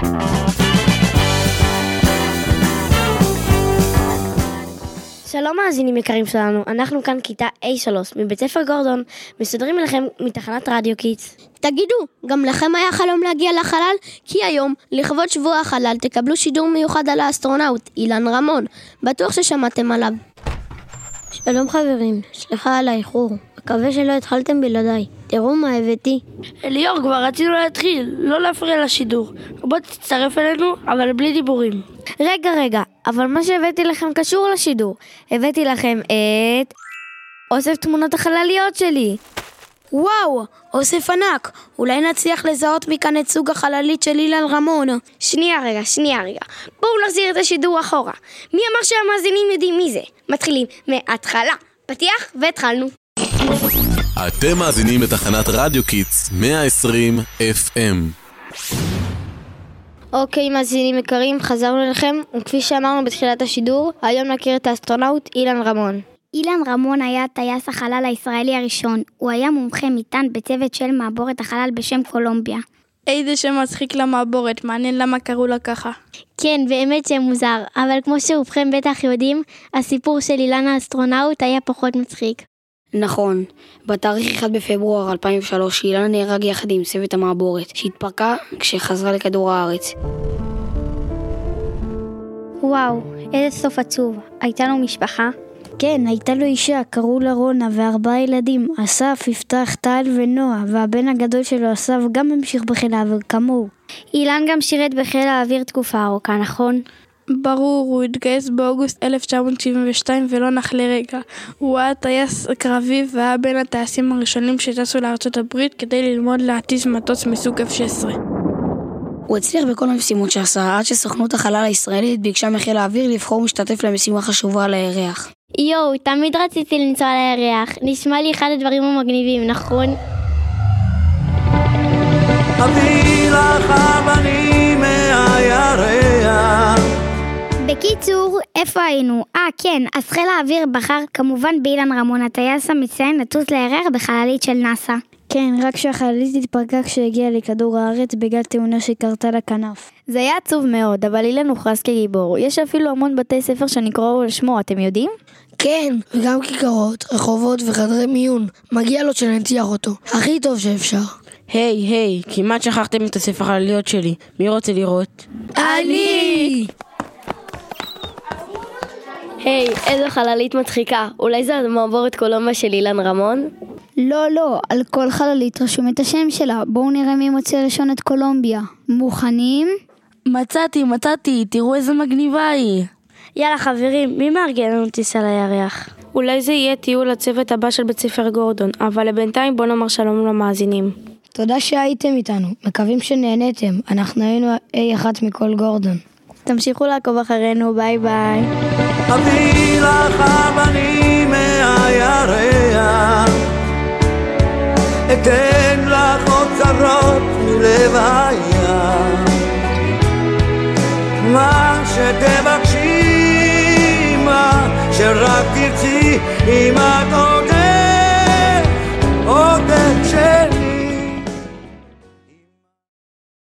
שלום מאזינים יקרים שלנו, אנחנו כאן כיתה א3 מבית ספר גורדון, משדרים אליכם מתחנת רדיו קידס. תגידו, גם לכם היה חלום להגיע לחלל? כי היום, לכבוד שבוע החלל, תקבלו שידור מיוחד על האסטרונאוט, אילן רמון. בטוח ששמעתם עליו. שלום חברים, סליחה על האיחור. מקווה שלא התחלתם בלעדיי. תראו מה הבאתי. אליאור, כבר רצינו להתחיל, לא להפריע לשידור. בוא תצטרף אלינו, אבל בלי דיבורים. רגע, רגע, אבל מה שהבאתי לכם קשור לשידור. הבאתי לכם את... אוסף תמונות החלליות שלי. וואו, אוסף ענק. אולי נצליח לזהות מכאן את סוג החללית של אילן רמון. שנייה רגע, שנייה רגע. בואו נחזיר את השידור אחורה. מי אמר שהמאזינים יודעים מי זה? מתחילים מההתחלה. פתיח והתחלנו. אתם מאזינים לתחנת רדיו Kids 120 FM. אוקיי, מאזינים יקרים, חזרנו אליכם, וכפי שאמרנו בתחילת השידור, היום נכיר את האסטרונאוט אילן רמון. אילן רמון היה טייס החלל הישראלי הראשון. הוא היה מומחה מטען בצוות של מעבורת החלל בשם קולומביה. איזה שם מצחיק למעבורת, מעניין למה קראו לה ככה. כן, באמת שם מוזר, אבל כמו שרובכם בטח יודעים, הסיפור של אילן האסטרונאוט היה פחות מצחיק. נכון, בתאריך 1 בפברואר 2003 אילן נהרג יחד עם צוות המעבורת, שהתפרקה כשחזרה לכדור הארץ. וואו, איזה סוף עצוב. הייתה לו משפחה? כן, הייתה לו אישה, קראו לה רונה, וארבעה ילדים, אסף, יפתח, טל ונועה, והבן הגדול שלו, אסף, גם המשיך בחיל האוויר כמוהו. אילן גם שירת בחיל האוויר תקופה ארוכה, נכון? ברור, הוא התגייס באוגוסט 1972 ולא נח לרגע. הוא היה טייס קרבי והיה בין הטייסים הראשונים שטסו לארצות הברית כדי ללמוד להטיס מטוס מסוג F-16. הוא הצליח בכל המשימות שעשה, עד שסוכנות החלל הישראלית ביקשה מחיל האוויר לבחור משתתף למשימה חשובה על הירח. יואו, תמיד רציתי לנסוע לירח. נשמע לי אחד הדברים המגניבים, נכון? אביא בקיצור, איפה היינו? אה, כן, אז חיל האוויר בחר כמובן באילן רמון, הטייס המצטיין לטוס לירח בחללית של נאסא. כן, רק שהחללית התפרקה כשהגיעה לכדור הארץ בגלל תאונה שקרתה לכנף. זה היה עצוב מאוד, אבל אילן הוכרז כגיבור. יש אפילו המון בתי ספר שנקראו על שמו, אתם יודעים? כן, וגם כיכרות, רחובות וחדרי מיון. מגיע לו שננציח אותו. הכי טוב שאפשר. היי, hey, היי, hey, כמעט שכחתם את הספר חלליות שלי. מי רוצה לראות? אני! היי, hey, איזו חללית מצחיקה. אולי זה מעבורת קולומבה של אילן רמון? לא, לא, על כל חללית רשום את השם שלה. בואו נראה מי מוציא ראשון את קולומביה. מוכנים? מצאתי, מצאתי, תראו איזה מגניבה היא. יאללה חברים, מי מארגן לנו טיסה לירח? אולי זה יהיה טיול לצוות הבא של בית ספר גורדון, אבל לבינתיים בוא נאמר שלום למאזינים. תודה שהייתם איתנו, מקווים שנהניתם. אנחנו היינו A1 מכל גורדון. תמשיכו לעקוב אחרינו, ביי ביי. אביא שרק תרצי, עוד